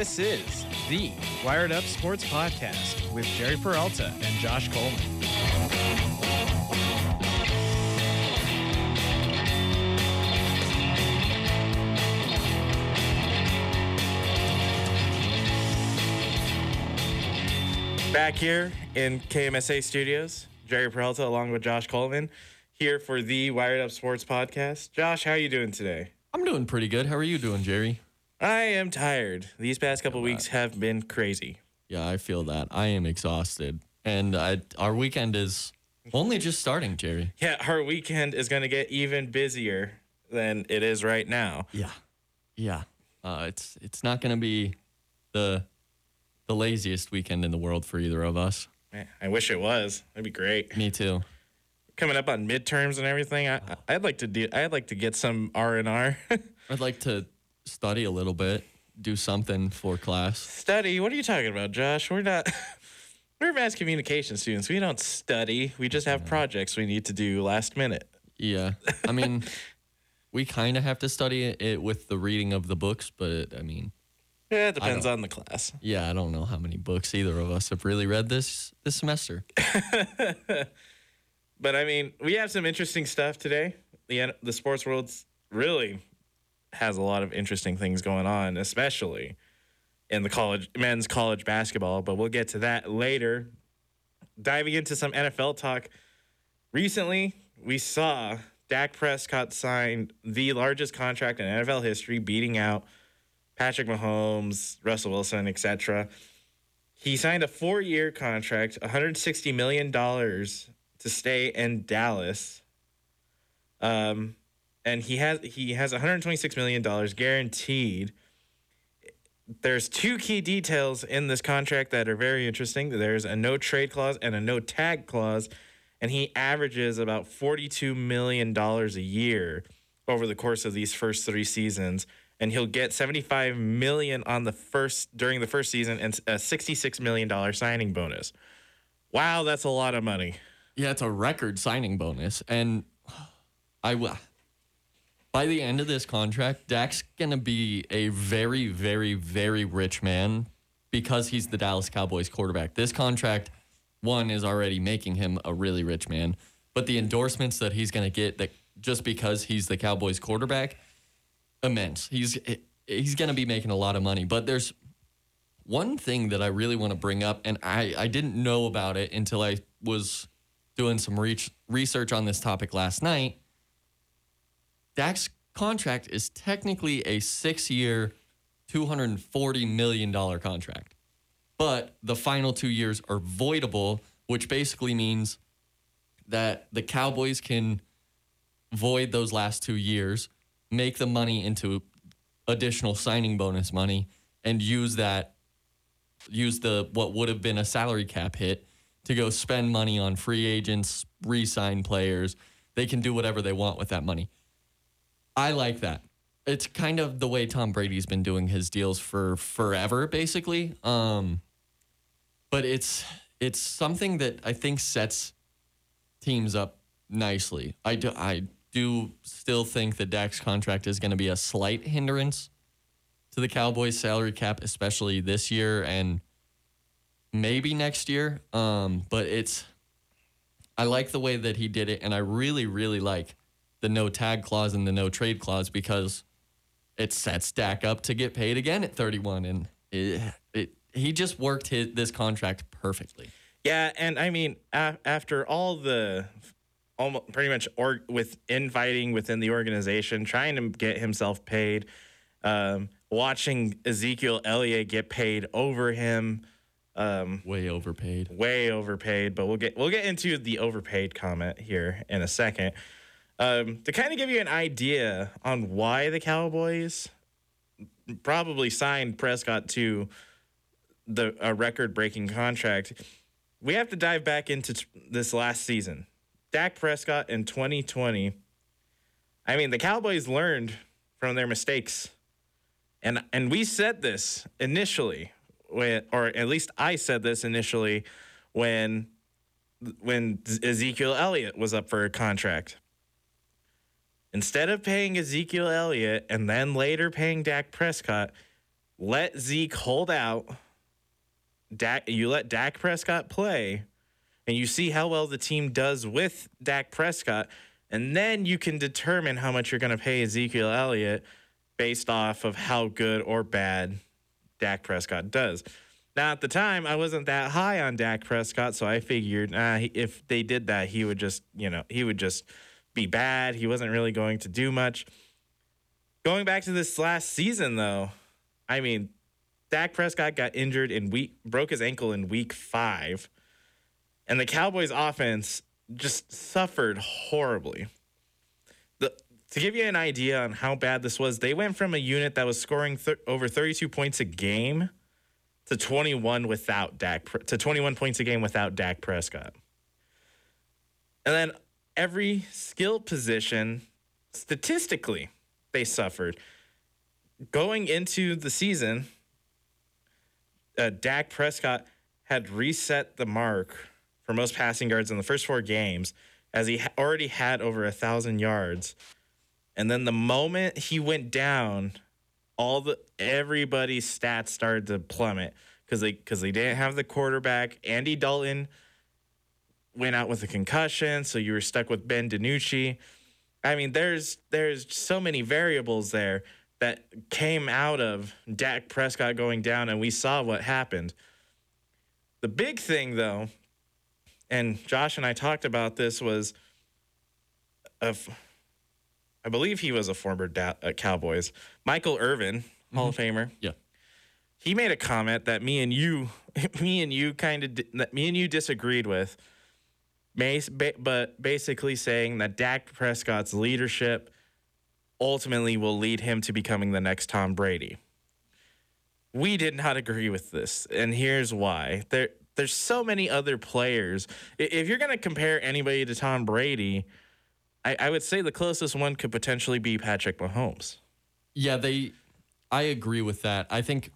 This is the Wired Up Sports Podcast with Jerry Peralta and Josh Coleman. Back here in KMSA Studios, Jerry Peralta along with Josh Coleman here for the Wired Up Sports Podcast. Josh, how are you doing today? I'm doing pretty good. How are you doing, Jerry? I am tired. These past couple weeks have been crazy. Yeah, I feel that. I am exhausted. And I, our weekend is only just starting, Jerry. Yeah, our weekend is going to get even busier than it is right now. Yeah. Yeah. Uh, it's it's not going to be the the laziest weekend in the world for either of us. Man, I wish it was. That'd be great. Me too. Coming up on midterms and everything, I, I'd like to do. I'd like to get some R and R. I'd like to study a little bit, do something for class. Study? What are you talking about, Josh? We're not. We're mass communication students. We don't study. We just have projects we need to do last minute. Yeah. I mean, we kind of have to study it, it with the reading of the books, but I mean, Yeah, it depends on the class. yeah, I don't know how many books either of us have really read this this semester. But I mean, we have some interesting stuff today. The the sports world's really has a lot of interesting things going on, especially in the college men's college basketball. But we'll get to that later. Diving into some NFL talk. Recently, we saw Dak Prescott sign the largest contract in NFL history, beating out Patrick Mahomes, Russell Wilson, etc. He signed a four-year contract, 160 million dollars to stay in Dallas. Um, and he has he has 126 million dollars guaranteed. There's two key details in this contract that are very interesting. There's a no trade clause and a no tag clause, and he averages about 42 million dollars a year over the course of these first three seasons. And he'll get 75 million on the first during the first season and a 66 million dollar signing bonus. Wow, that's a lot of money. Yeah, it's a record signing bonus, and I will. By the end of this contract, Dak's gonna be a very, very, very rich man because he's the Dallas Cowboys quarterback. This contract, one, is already making him a really rich man, but the endorsements that he's gonna get that just because he's the Cowboys quarterback, immense. He's he's gonna be making a lot of money. But there's one thing that I really want to bring up, and I, I didn't know about it until I was doing some reach, research on this topic last night. Dak's contract is technically a six year, $240 million contract. But the final two years are voidable, which basically means that the Cowboys can void those last two years, make the money into additional signing bonus money, and use that use the what would have been a salary cap hit to go spend money on free agents, re-sign players. They can do whatever they want with that money. I like that. It's kind of the way Tom Brady's been doing his deals for forever, basically. Um, but it's it's something that I think sets teams up nicely. I do I do still think that Dak's contract is going to be a slight hindrance to the Cowboys salary cap, especially this year and maybe next year. Um, but it's I like the way that he did it, and I really, really like the no tag clause and the no trade clause because it sets Dak up to get paid again at 31, and it, it he just worked his this contract perfectly. Yeah, and I mean, a- after all the almost pretty much or with infighting within the organization, trying to get himself paid, um, watching Ezekiel Elliott get paid over him, um, Way overpaid. way overpaid. But we'll get we'll get into the overpaid comment here in a second. Um, to kind of give you an idea on why the Cowboys probably signed Prescott to the a record-breaking contract, we have to dive back into t- this last season. Dak Prescott in 2020. I mean, the Cowboys learned from their mistakes, and and we said this initially when, or at least I said this initially when when Ezekiel Elliott was up for a contract. Instead of paying Ezekiel Elliott and then later paying Dak Prescott, let Zeke hold out. Dak, you let Dak Prescott play, and you see how well the team does with Dak Prescott, and then you can determine how much you're going to pay Ezekiel Elliott based off of how good or bad Dak Prescott does. Now, at the time, I wasn't that high on Dak Prescott, so I figured uh, if they did that, he would just, you know, he would just be bad. He wasn't really going to do much. Going back to this last season, though, I mean, Dak Prescott got injured in week, broke his ankle in week five, and the Cowboys' offense just suffered horribly. The, to give you an idea on how bad this was, they went from a unit that was scoring th- over 32 points a game to 21 without Dak to 21 points a game without Dak Prescott. And then every skill position statistically they suffered. Going into the season, uh, Dak Prescott had reset the mark for most passing yards in the first four games, as he already had over a thousand yards. And then the moment he went down, all the everybody's stats started to plummet because they because they didn't have the quarterback. Andy Dalton went out with a concussion, so you were stuck with Ben DiNucci. I mean, there's there's so many variables there that came out of Dak Prescott going down, and we saw what happened. The big thing, though, and Josh and I talked about this, was of I believe he was a former da- uh, Cowboys. Michael Irvin, Hall of Famer. Yeah. He made a comment that me and you, me and you kind of, that me and you disagreed with. But basically saying that Dak Prescott's leadership ultimately will lead him to becoming the next Tom Brady. We did not agree with this, and here's why. There, there's so many other players. If you're going to compare anybody to Tom Brady, I, I would say the closest one could potentially be Patrick Mahomes. Yeah, they. I agree with that. I think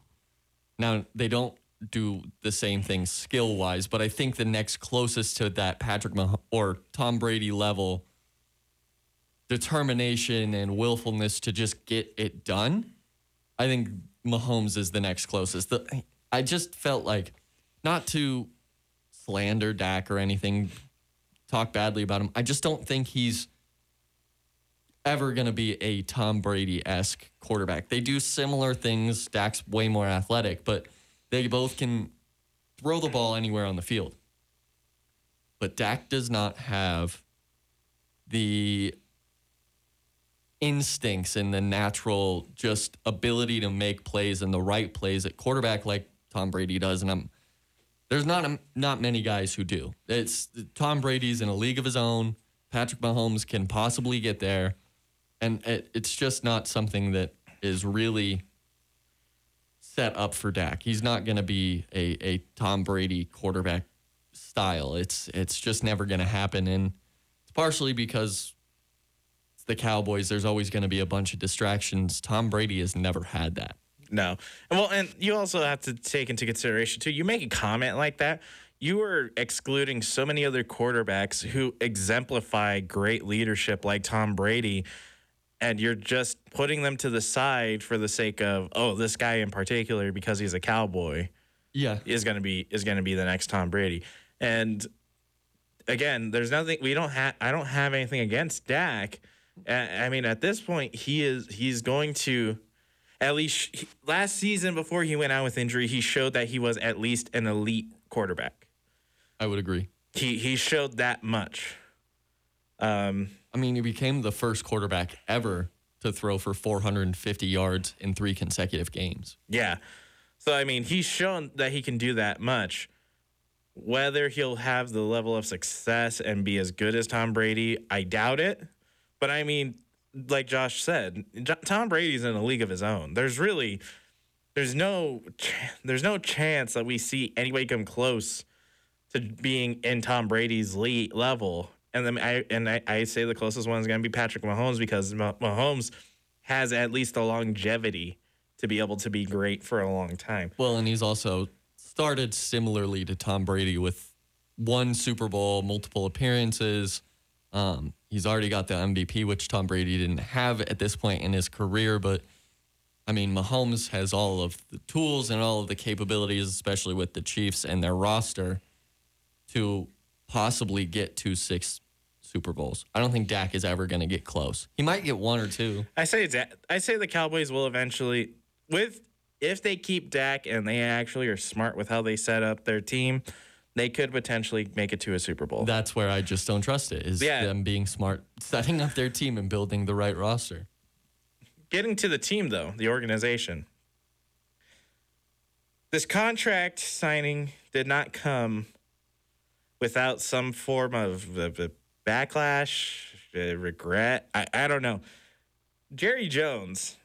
now they don't do the same thing skill wise, but I think the next closest to that Patrick Mah- or Tom Brady level determination and willfulness to just get it done. I think Mahomes is the next closest. The, I just felt like not to slander Dak or anything, talk badly about him. I just don't think he's ever going to be a Tom Brady esque quarterback. They do similar things. Dak's way more athletic, but they both can throw the ball anywhere on the field. But Dak does not have the instincts and the natural just ability to make plays and the right plays at quarterback like Tom Brady does. And I'm there's not a, not many guys who do. It's Tom Brady's in a league of his own. Patrick Mahomes can possibly get there, and it, it's just not something that is really set up for Dak. He's not going to be a, a Tom Brady quarterback style. It's it's just never going to happen, and it's partially because it's the Cowboys. There's always going to be a bunch of distractions. Tom Brady has never had that. No. Well, and you also have to take into consideration too. You make a comment like that, you are excluding so many other quarterbacks who exemplify great leadership, like Tom Brady, and you're just putting them to the side for the sake of oh, this guy in particular because he's a cowboy Yeah, is going to be is going to be the next Tom Brady. And again, there's nothing we don't have. I don't have anything against Dak. I mean, at this point, he is he's going to at least he- last season before he went out with injury, he showed that he was at least an elite quarterback. I would agree. He he showed that much. Um, I mean, he became the first quarterback ever to throw for 450 yards in three consecutive games. Yeah. So I mean, he's shown that he can do that much. Whether he'll have the level of success and be as good as Tom Brady, I doubt it. But I mean, like Josh said, Tom Brady's in a league of his own. There's really there's no there's no chance that we see anybody come close to being in Tom Brady's league level. And then I and I, I say the closest one is going to be Patrick Mahomes because Mahomes has at least the longevity to be able to be great for a long time. Well, and he's also started similarly to Tom Brady with one Super Bowl, multiple appearances. Um, he's already got the MVP, which Tom Brady didn't have at this point in his career. But I mean, Mahomes has all of the tools and all of the capabilities, especially with the Chiefs and their roster, to possibly get to six Super Bowls. I don't think Dak is ever going to get close. He might get one or two. I say Da- I say the Cowboys will eventually with if they keep Dak and they actually are smart with how they set up their team, they could potentially make it to a Super Bowl. That's where I just don't trust it. Is Yeah. them being smart, setting up their team and building the right roster. Getting to the team though, the organization. This contract signing did not come without some form of, backlash, uh, regret. I, I don't know. Jerry Jones.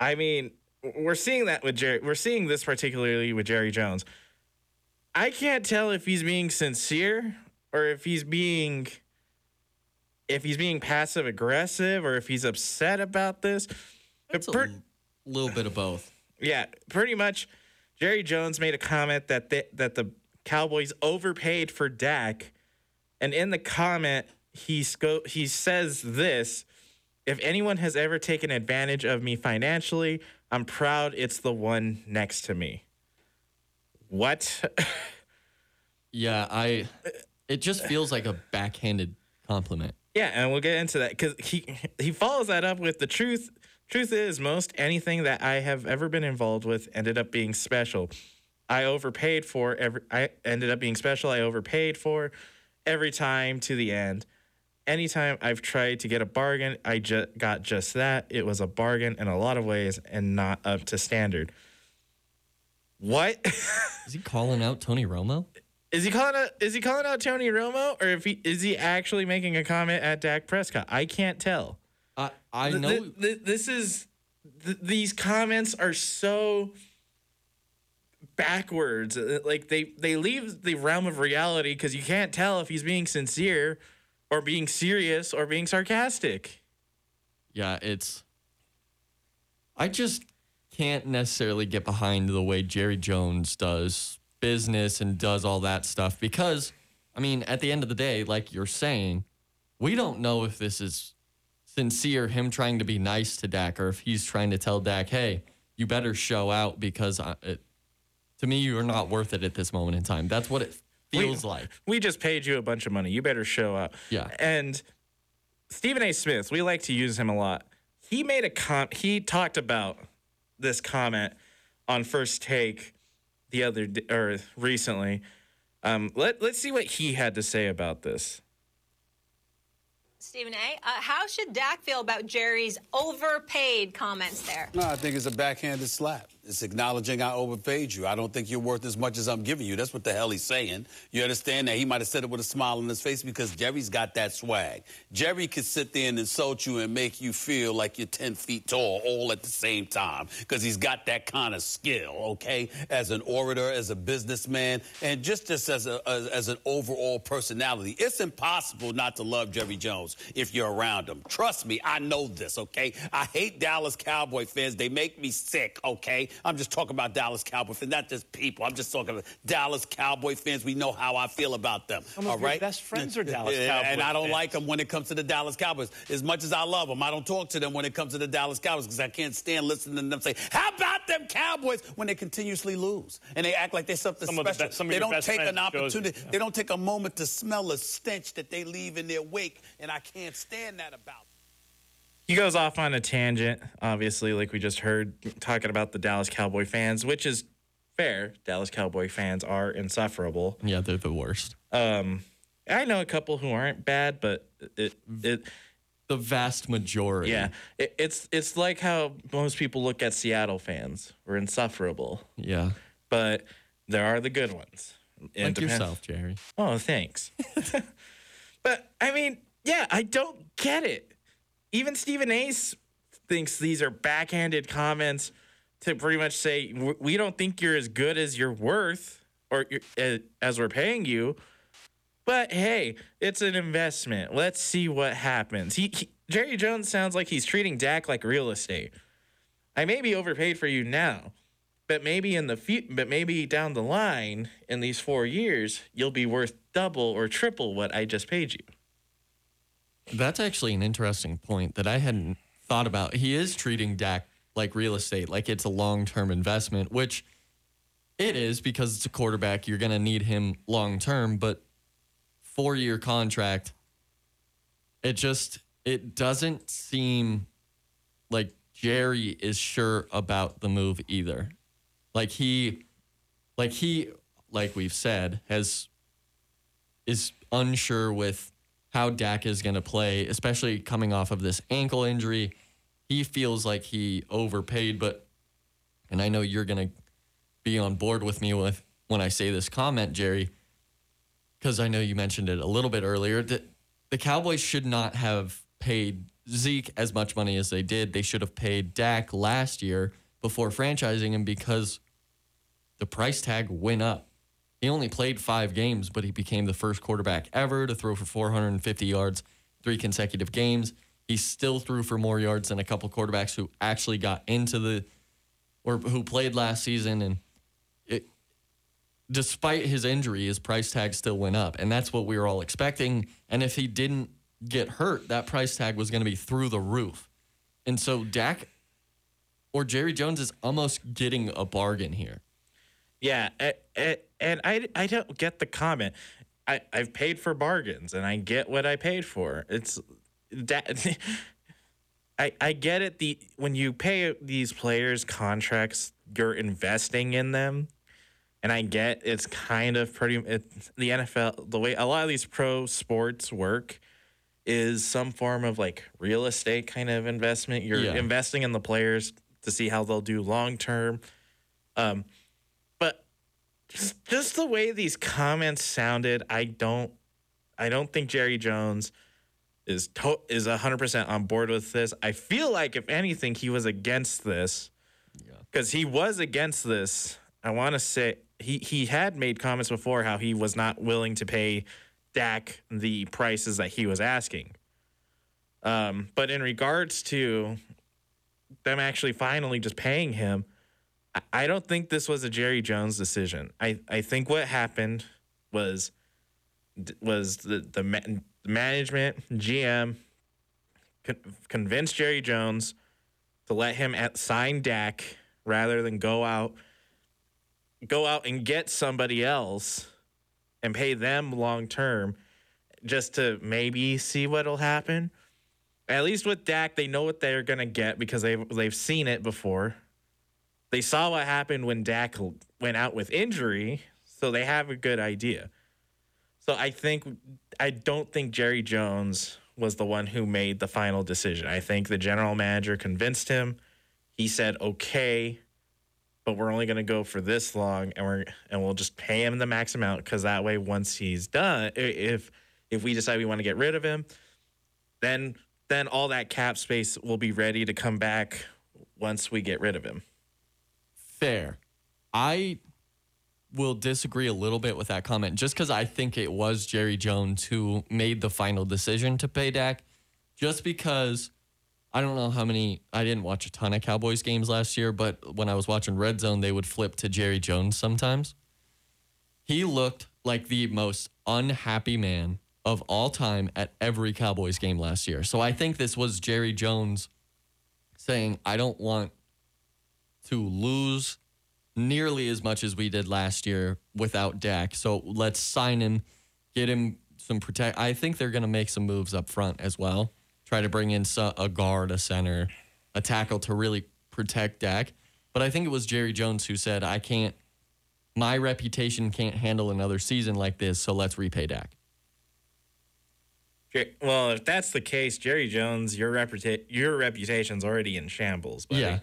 I mean, we're seeing that with Jerry. We're seeing this particularly with Jerry Jones. I can't tell if he's being sincere or if he's being if he's being passive aggressive or if he's upset about this. It's a per- l- little bit of both. yeah, pretty much. Jerry Jones made a comment that the, that the Cowboys overpaid for Dak, and in the comment he sco- he says this: "If anyone has ever taken advantage of me financially, I'm proud it's the one next to me." What? Yeah, I. It just feels like a backhanded compliment. Yeah, and we'll get into that because he he follows that up with the truth. Truth is, most anything that I have ever been involved with ended up being special. I overpaid for every. I ended up being special. I overpaid for every time to the end. Anytime I've tried to get a bargain, I just got just that. It was a bargain in a lot of ways and not up to standard. What? Is he calling out Tony Romo? Is he calling out? Is he calling out Tony Romo, or if he is he actually making a comment at Dak Prescott? I can't tell. I I Th- know. th- th- this is th- these comments are so backwards. Uh, Like they they leave the realm of reality because you can't tell if he's being sincere or being serious or being sarcastic. Yeah, it's. I just can't necessarily get behind the way Jerry Jones does business and does all that stuff because, I mean, at the end of the day, like you're saying, we don't know if this is sincere, him trying to be nice to Dak, or if he's trying to tell Dak, hey, you better show out because I, it, to me, you're not worth it at this moment in time. That's what it feels like. We just paid you a bunch of money. You better show up. Yeah. And Stephen A. Smith, we like to use him a lot. He made a com. He talked about this comment on First Take the other d- or recently. Um, let Let's see what he had to say about this. Stephen A. Uh, how should Dak feel about Jerry's overpaid comments there? No, I think it's a backhanded slap. It's acknowledging I overpaid you. I don't think you're worth as much as I'm giving you. That's what the hell he's saying. You understand that? He might have said it with a smile on his face because Jerry's got that swag. Jerry could sit there and insult you and make you feel like you're 10 feet tall all at the same time because he's got that kind of skill, okay? As an orator, as a businessman, and just, just as, a, as, as an overall personality. It's impossible not to love Jerry Jones if you're around him. Trust me, I know this, okay? I hate Dallas Cowboy fans. They make me sick, okay? I'm just talking about Dallas Cowboy fans, not just people. I'm just talking about Dallas Cowboy fans. We know how I feel about them, Some all your best friends are Dallas Cowboys, And I don't fans. like them when it comes to the Dallas Cowboys. As much as I love them, I don't talk to them when it comes to the Dallas Cowboys because I can't stand listening to them say, "How about them Cowboys?" when they continuously lose and they act like they're something Some the special. some they don't take an opportunity. it. They don't take a moment to smell a stench that they leave in their wake, and I can't stand that about. He goes off on a tangent, obviously, like we just heard, talking about the Dallas Cowboy fans, which is fair. Dallas Cowboy fans are insufferable. Yeah, they're the worst. Um, I know a couple who aren't bad, but it it The vast majority. yeah, it, it's it's like how most people look at Seattle fans. We're insufferable, Yeah. but there are the good ones. It Like depends- yourself, Jerry. Oh, thanks. but I mean, yeah, I don't get it. Even Stephen Ace thinks these are backhanded comments to pretty much say we don't think you're as good as you're worth or as we're paying you. But hey, it's an investment. Let's see what happens. He, he Jerry Jones sounds like he's treating Dak like real estate. I may be overpaid for you now, but maybe in the fu- but maybe down the line in these four years you'll be worth double or triple what I just paid you. That's actually an interesting point that I hadn't thought about. He is treating Dak like real estate, like it's a long term investment, which it is because it's a quarterback. You're going to need him long term, but four year contract, it just it doesn't seem like Jerry is sure about the move either. Like he, like he, like we've said, has is unsure with how Dak is going to play, especially coming off of this ankle injury. He feels like he overpaid, but, and I know you're going to be on board with me with when I say this comment, Jerry, because I know you mentioned it a little bit earlier that the Cowboys should not have paid Zeke as much money as they did. They should have paid Dak last year before franchising him because the price tag went up. He only played five games, but he became the first quarterback ever to throw for 450 yards three consecutive games. He still threw for more yards than a couple quarterbacks who actually got into the or who played last season. And it, despite his injury, his price tag still went up, and that's what we were all expecting. And if he didn't get hurt, that price tag was going to be through the roof. And so Dak or Jerry Jones is almost getting a bargain here. Yeah, and, and I I don't get the comment. I I've paid for bargains and I get what I paid for. It's that I I get it the when you pay these players contracts, you're investing in them. And I get it's kind of pretty it's the NFL the way a lot of these pro sports work is some form of like real estate kind of investment. You're Yeah. investing in the players to see how they'll do long term. Um, just, just the way these comments sounded, I don't, I don't think Jerry Jones is to- is hundred percent on board with this. I feel like if anything, he was against this because he was against this. I want to say he he had made comments before how he was not willing to pay Dak the prices that he was asking. Um, but in regards to them actually finally just paying him, I- don't think this was a Jerry Jones decision. I, I think what happened was was the the ma- management GM con- convinced Jerry Jones to let him at, sign Dak rather than go out go out and get somebody else and pay them long term just to maybe see what'll happen. At least with Dak, they know what they're gonna get because they've they've seen it before. They saw what happened when Dak went out with injury, so they have a good idea. So I think I don't think Jerry Jones was the one who made the final decision. I think the general manager convinced him. He said, "Okay, but we're only going to go for this long and we're and we'll just pay him the max amount cuz that way once he's done if if we decide we want to get rid of him, then then all that cap space will be ready to come back once we get rid of him." Fair. I will disagree a little bit with that comment just because I think it was Jerry Jones who made the final decision to pay Dak. Just because I don't know how many, I didn't watch a ton of Cowboys games last year, but when I was watching Red Zone, they would flip to Jerry Jones sometimes. He looked like the most unhappy man of all time at every Cowboys game last year. So I think this was Jerry Jones saying, I don't want to lose nearly as much as we did last year without Dak. So let's sign him, get him some protect. I think they're going to make some moves up front as well. Try to bring in a guard, a center, a tackle to really protect Dak. But I think it was Jerry Jones who said, I can't, my reputation can't handle another season like this. So let's repay Dak. Well, if that's the case, Jerry Jones, your reputa- your reputation's already in shambles. Buddy. Yeah.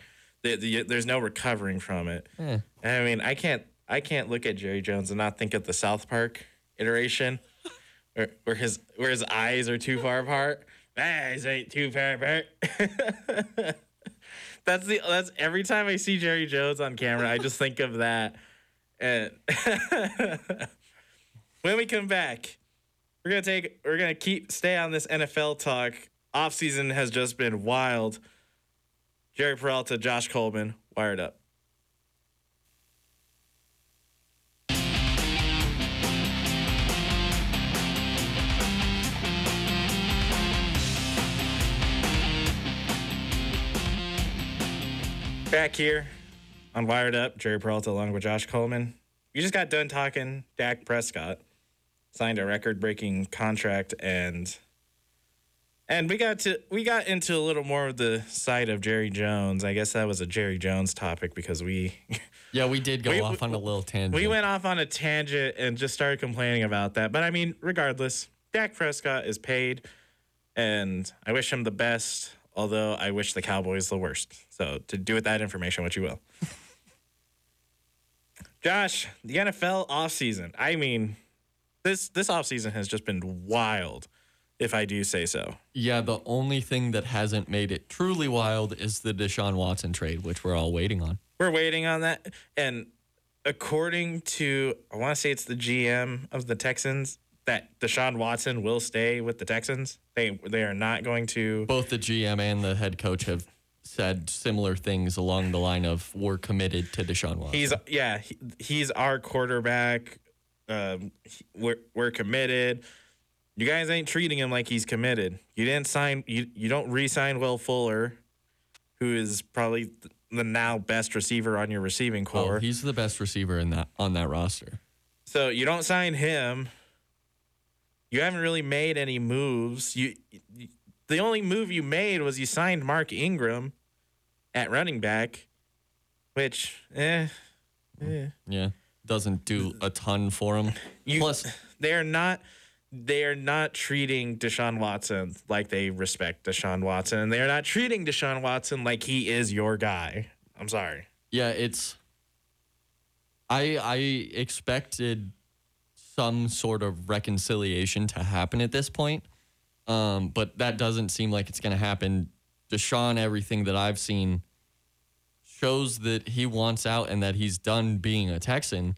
The- the- there's no recovering from it. Eh. I mean, I can't I can't look at Jerry Jones and not think of the South Park iteration, where, where his where his eyes are too far apart. Eyes ain't too far apart. that's the that's every time I see Jerry Jones on camera, I just think of that. And when we come back, we're gonna take we're gonna keep stay on this NFL talk. Off season has just been wild. Jerry Peralta, Josh Coleman, wired up. Back here on Wired Up, Jerry Peralta along with Josh Coleman. You just got done talking Dak Prescott signed a record-breaking contract and and we got to we got into a little more of the side of Jerry Jones. I guess that was a Jerry Jones topic because we Yeah, we did go We- off on a little tangent. we went off on a tangent and just started complaining about that. But I mean, regardless, Dak Prescott is paid, and I wish him the best. Although I wish the Cowboys the worst. So to do with that information what you will. Josh, the NFL offseason. I mean, this this offseason has just been wild, if I do say so. Yeah, the only thing that hasn't made it truly wild is the Deshaun Watson trade, which we're all waiting on. We're waiting on that. And according to, I want to say it's the GM of the Texans, that Deshaun Watson will stay with the Texans. They they are not going to. Both the GM and the head coach have said similar things along the line of we're committed to Deshaun Watson. He's yeah, he, he's our quarterback. Um, we're we're committed. You guys ain't treating him like he's committed. You didn't sign. You you don't re-sign Will Fuller, who is probably the now best receiver on your receiving corps. oh, corps. he's the best receiver in that on that roster. So you don't sign him. You haven't really made any moves. You, you- the only move you made was you signed Mark Ingram at running back, which eh, eh. Yeah, doesn't do a ton for him. You, Plus, they are not they are not treating Deshaun Watson like they respect Deshaun Watson. And they are not treating Deshaun Watson like he is your guy. I'm sorry. yeah, it's. I I expected some sort of reconciliation to happen at this point, um, but that doesn't seem like it's going to happen. Deshaun, everything that I've seen, shows that he wants out and that he's done being a Texan.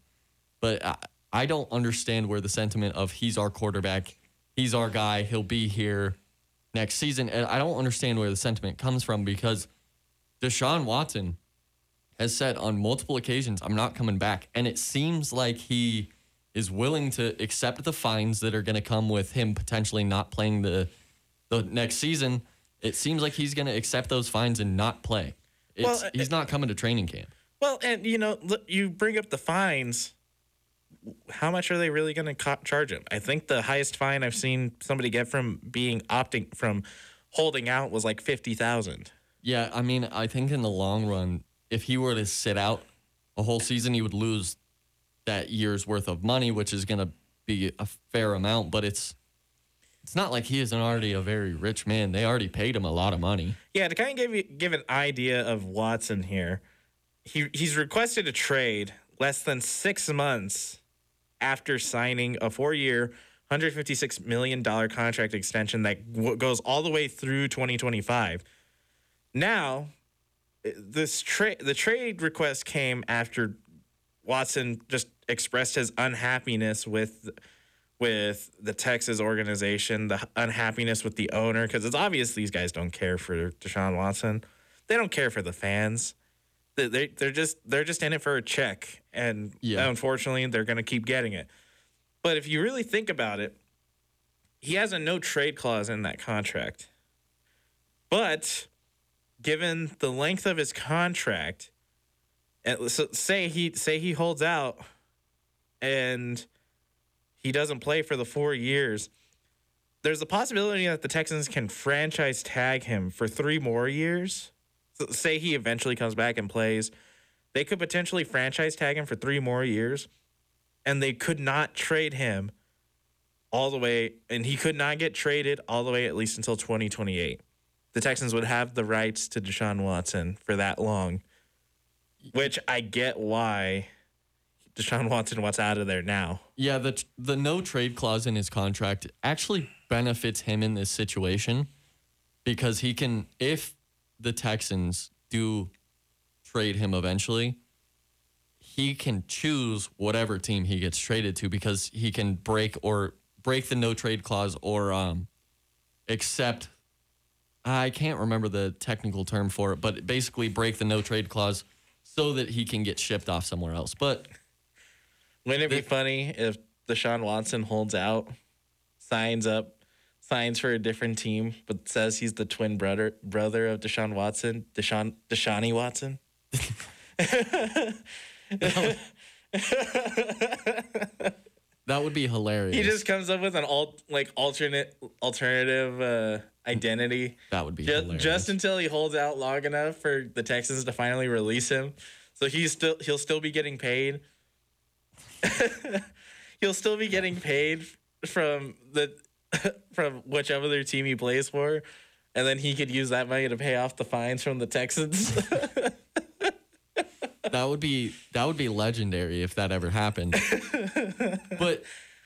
But I, I don't understand where the sentiment of he's our quarterback, he's our guy, he'll be here next season. And I don't understand where the sentiment comes from because Deshaun Watson has said on multiple occasions, I'm not coming back. And it seems like he is willing to accept the fines that are going to come with him potentially not playing the the next season. It seems like he's going to accept those fines and not play. It's, Well, uh, he's not coming to training camp. Well, and you know, you bring up the fines. How much are they really going to co- charge him? I think the highest fine I've seen somebody get from being opting from holding out was like fifty thousand. Yeah, I mean, I think in the long run, if he were to sit out a whole season, he would lose that year's worth of money, which is going to be a fair amount. But it's it's not like he isn't already a very rich man. They already paid him a lot of money. Yeah, to kind of give you give an idea of Watson here, he he's requested a trade less than six months after signing a four-year, hundred fifty-six million dollar contract extension that w- goes all the way through twenty twenty-five. Now, eh, this trade the trade request came after Watson just expressed his unhappiness with with the Texas organization, the unhappiness with the owner, because it's obvious these guys don't care for Deshaun Watson. They don't care for the fans. They they they're just they're just in it for a check, and Yeah. unfortunately, they're gonna keep getting it. But if you really think about it, he has a no trade clause in that contract. But given the length of his contract, and so say he say he holds out and he doesn't play for the four years, there's a possibility that the Texans can franchise tag him for three more years. So say he eventually comes back and plays, they could potentially franchise tag him for three more years, and they could not trade him all the way, and he could not get traded all the way at least until 2028. The Texans would have the rights to Deshaun Watson for that long, which I get why Deshaun Watson wants out of there now. Yeah, the the no trade clause in his contract actually benefits him in this situation because he can if the Texans do trade him eventually, he can choose whatever team he gets traded to because he can break or break the no trade clause or um accept I can't remember the technical term for it, but basically break the no trade clause so that he can get shipped off somewhere else. But Wouldn't it be The- funny if Deshaun Watson holds out, signs up, signs for a different team, but says he's the twin brother brother of Deshaun Watson, Deshaun Deshaunny Watson? That would be hilarious. He just comes up with an alt like alternate alternative uh, identity. that would be Ju- hilarious. just until he holds out long enough for the Texans to finally release him. So he's still he'll still be getting paid. he'll still be getting paid from the from whichever other team he plays for, and then he could use that money to pay off the fines from the Texans. That would be that would be legendary if that ever happened. but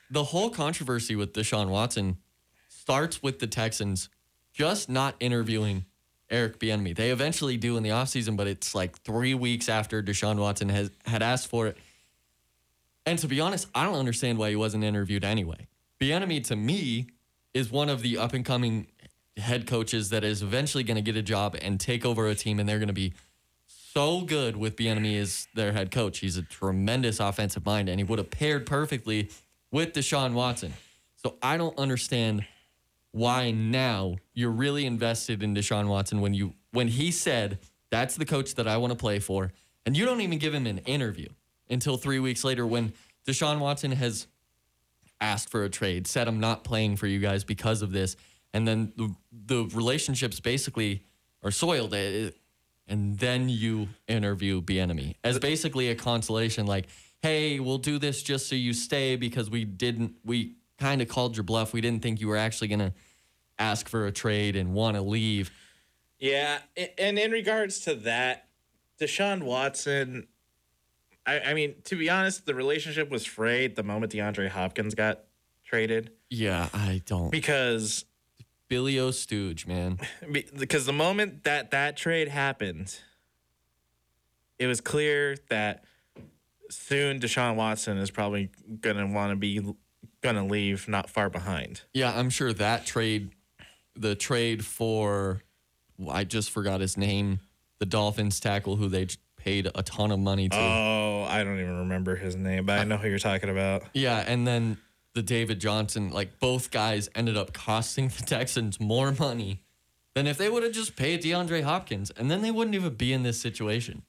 the whole controversy with Deshaun Watson starts with the Texans just not interviewing Eric Bieniemy. They eventually do in the offseason, but it's like three weeks after Deshaun Watson has had asked for it. And to be honest, I don't understand why he wasn't interviewed anyway. Bieniemy to me is one of the up and coming head coaches that is eventually going to get a job and take over a team, and they're going to be so good with Bieniemy as their head coach. He's a tremendous offensive mind, and he would have paired perfectly with Deshaun Watson. So I don't understand why now you're really invested in Deshaun Watson when you when he said that's the coach that I want to play for, and you don't even give him an interview until three weeks later when Deshaun Watson has asked for a trade, said I'm not playing for you guys because of this, and then the, the relationships basically are soiled. It- and then you interview Bieniemy as basically a consolation, like, "Hey, we'll do this just so you stay because we didn't, we kind of called your bluff. We didn't think you were actually gonna ask for a trade and want to leave." Yeah, and in regards to that, Deshaun Watson, I, I mean, to be honest, the relationship was frayed the moment DeAndre Hopkins got traded Yeah, I don't. because Billy O. Stooge, man. because the moment that that trade happened, it was clear that soon Deshaun Watson is probably gonna want to be gonna leave not far behind. Yeah, I'm sure that trade, the trade for, I just forgot his name, the Dolphins tackle who they paid a ton of money to. Oh, I don't even remember his name, but I know who you're talking about. Yeah, and then the David Johnson, like both guys ended up costing the Texans more money than if they would have just paid DeAndre Hopkins, and then they wouldn't even be in this situation.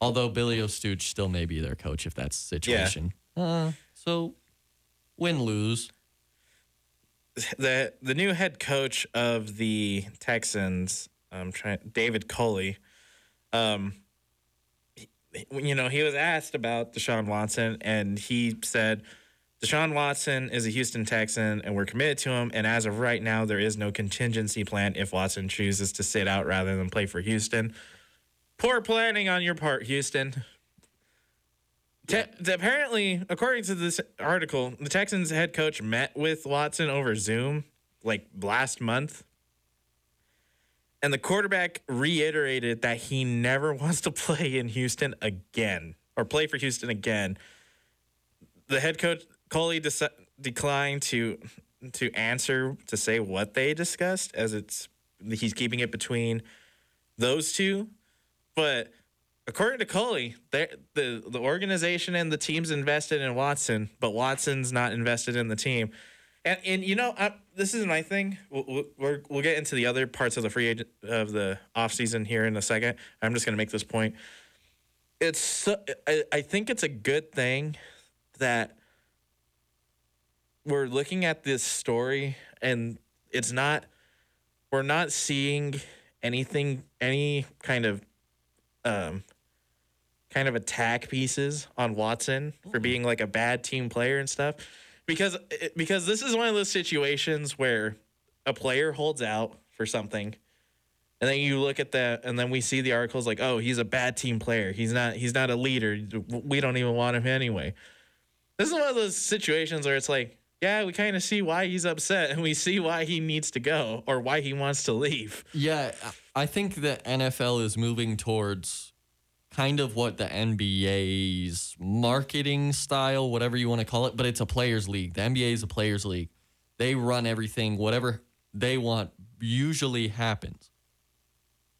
Although Billy O'Stooge still may be their coach if that's the situation. Uh, so win lose. the the new head coach of the Texans, um, trying David Culley, um, you know, he was asked about Deshaun Watson, and he said, "Deshaun Watson is a Houston Texan, and we're committed to him. And as of right now, there is no contingency plan if Watson chooses to sit out rather than play for Houston. Poor planning on your part, Houston." Te- apparently, according to this article, the Texans head coach met with Watson over Zoom like last month. And the quarterback reiterated that he never wants to play in Houston again or play for Houston again. The head coach Culley deci- declined to to answer to say what they discussed as it's he's keeping it between those two. But according to Culley, the the organization and the team's invested in Watson, but Watson's not invested in the team. And and you know, I, this is my thing. We'll, we'll, we'll get into the other parts of the free agent of the offseason here in a second. I'm just going to make this point. It's so, I, I think it's a good thing that we're looking at this story and it's not we're not seeing anything any kind of um kind of attack pieces on Watson for being like a bad team player and stuff. Because it- because this is one of those situations where a player holds out for something and then you look at that and then we see the articles like oh he's a bad team player. He's not he's not a leader. We don't even want him anyway. This is one of those situations where it's like yeah we kind of see why he's upset and we see why he needs to go or why he wants to leave Yeah, I think the NFL is moving towards kind of what the NBA's marketing style, whatever you want to call it, but it's a players' league. The NBA is a players' league. They run everything, whatever they want usually happens.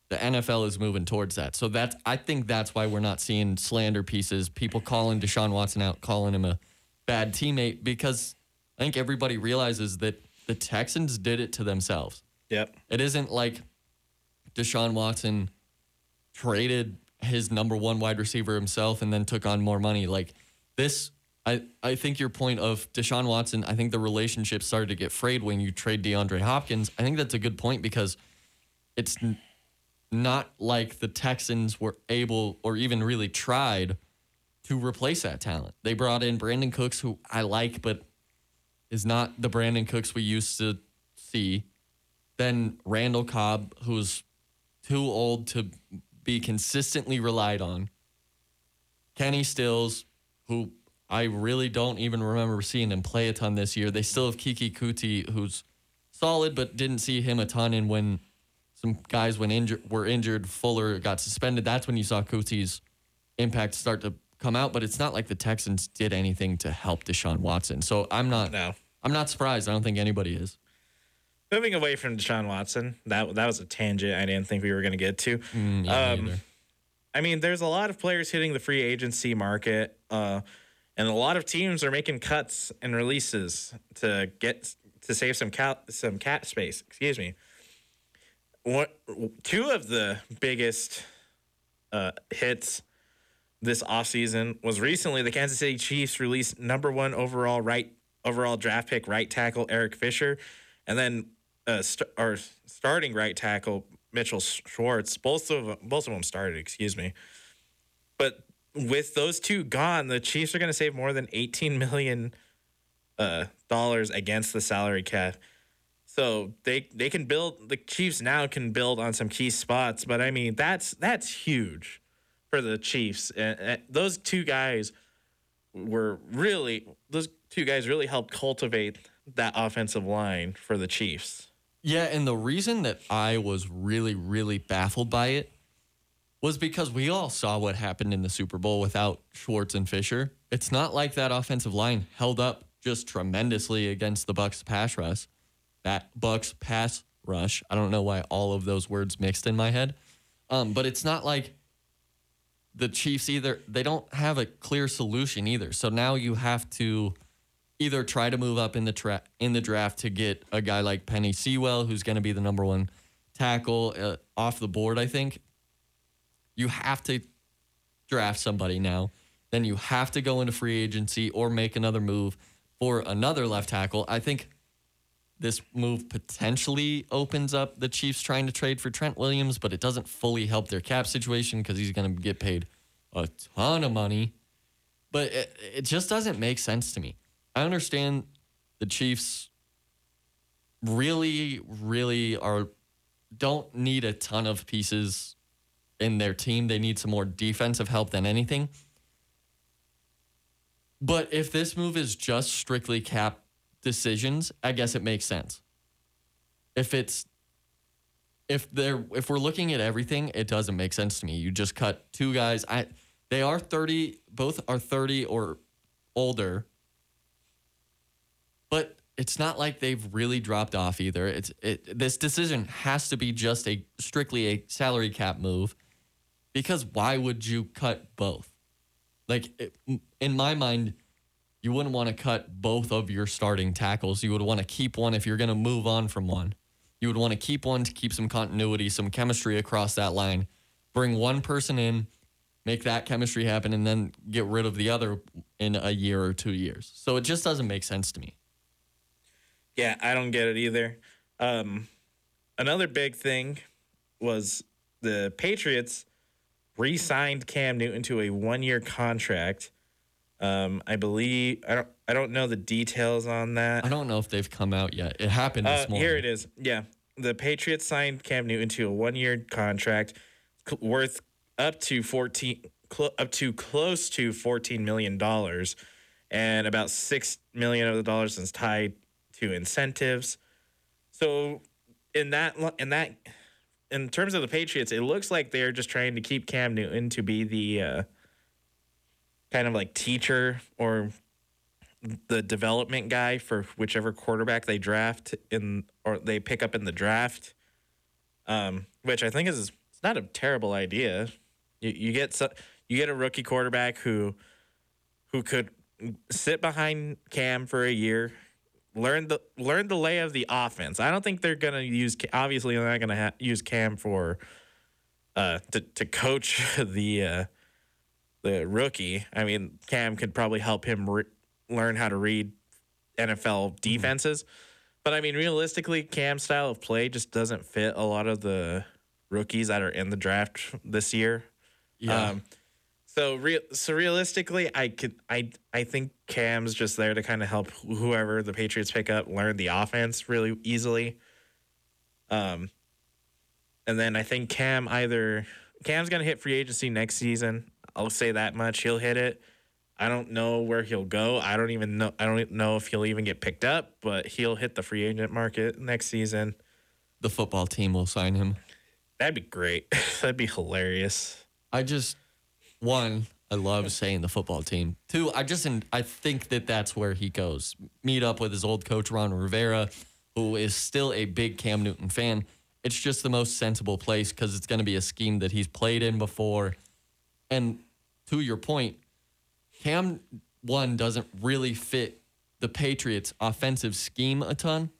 The NFL is moving towards that. So that's I think that's why we're not seeing slander pieces, people calling Deshaun Watson out, calling him a bad teammate because I think everybody realizes that the Texans did it to themselves. yep It isn't like Deshaun Watson traded his number one wide receiver himself and then took on more money. Like this, I, I think your point of Deshaun Watson, I think the relationship started to get frayed when you trade DeAndre Hopkins. I think that's a good point because it's n- not like the Texans were able or even really tried to replace that talent. They brought in Brandin Cooks, who I like, but is not the Brandin Cooks we used to see. Then Randall Cobb, who's too old to be consistently relied on. Kenny Stills, who I really don't even remember seeing him play a ton this year. They still have Keke Coutee, who's solid, but didn't see him a ton. And when some guys when injured were injured, Fuller got suspended. That's when you saw Coutee's impact start to come out. But it's not like the Texans did anything to help Deshaun Watson. So I'm not. No. I'm not surprised. I don't think anybody is. Moving away from Deshaun Watson, that that was a tangent I didn't think we were going to get to. Mm, yeah, Um. I mean, there's a lot of players hitting the free agency market, uh, and a lot of teams are making cuts and releases to get to save some cat some cat space. Excuse me. What two of the biggest uh, hits this offseason was recently the Kansas City Chiefs released number one overall right overall draft pick right tackle Eric Fisher, and then uh, st- or starting right tackle Mitchell Schwartz. Both of them, both of them started. Excuse me, but with those two gone, the Chiefs are going to save more than eighteen million uh, dollars against the salary cap. So they they can build the Chiefs now can build on some key spots, but I mean that's that's huge for the Chiefs. And, and those two guys were really those two guys really helped cultivate that offensive line for the Chiefs. Yeah, and the reason that I was really, really baffled by it was because we all saw what happened in the Super Bowl without Schwartz and Fisher. It's not like that offensive line held up just tremendously against the Bucs pass rush. That Bucs pass rush. I don't know why all of those words mixed in my head. Um, but it's not like the Chiefs either they don't have a clear solution either. So now you have to either try to move up in the tra- in the draft to get a guy like Penei Sewell, who's going to be the number one tackle uh, off the board. I think you have to draft somebody now. Then you have to go into free agency or make another move for another left tackle. I think this move potentially opens up the Chiefs trying to trade for Trent Williams, but it doesn't fully help their cap situation because he's going to get paid a ton of money. But it, it just doesn't make sense to me. I understand the Chiefs really, really are don't need a ton of pieces in their team. They need some more defensive help than anything. But if this move is just strictly cap decisions, I guess it makes sense. If it's if they're if we're looking at everything, it doesn't make sense to me. You just cut two guys. I they are 30, both are 30 or older. But it's not like they've really dropped off either. It's it this decision has to be just a strictly a salary cap move because why would you cut both? Like it, in my mind, you wouldn't want to cut both of your starting tackles. You would want to keep one if you're going to move on from one. You would want to keep one to keep some continuity, some chemistry across that line. Bring one person in, make that chemistry happen, and then get rid of the other in a year or two years. So it just doesn't make sense to me. Yeah, I don't get it either. Um, another big thing was the Patriots re-signed Cam Newton to a one-year contract. Um, I believe I don't I don't know the details on that. I don't know if they've come out yet. It happened this Uh, morning. here it is. Yeah, the Patriots signed Cam Newton to a one-year contract c- worth up to fourteen, cl- up to close to fourteen million dollars, and about six million of the dollars is tied to incentives. So, in that in that in terms of the Patriots, it looks like they're just trying to keep Cam Newton to be the uh, kind of like teacher or the development guy for whichever quarterback they draft in or they pick up in the draft. Um, which I think is it's not a terrible idea. You you get so, you get a rookie quarterback who who could sit behind Cam for a year, learn the learn the lay of the offense. I don't think they're gonna use obviously they're not gonna ha- use Cam for uh, to to coach the uh, the rookie. I mean, Cam could probably help him re- learn how to read NFL defenses. But I mean, realistically, Cam's style of play just doesn't fit a lot of the rookies that are in the draft this year. Yeah. Um, so real, so realistically, I could, I, I think Cam's just there to kind of help whoever the Patriots pick up learn the offense really easily. Um, and then I think Cam either Cam's gonna hit free agency next season. I'll say that much. He'll hit it. I don't know where he'll go. I don't even know. I don't know if he'll even get picked up, but he'll hit the free agent market next season. the football team will sign him. That'd be great. That'd be hilarious. I just one, I love saying the football team. Two, I just I think that that's where he goes. Meet up with his old coach Ron Rivera, who is still a big Cam Newton fan. It's just the most sensible place because it's going to be a scheme that he's played in before. And to your point, Cam one doesn't really fit the Patriots' offensive scheme a ton,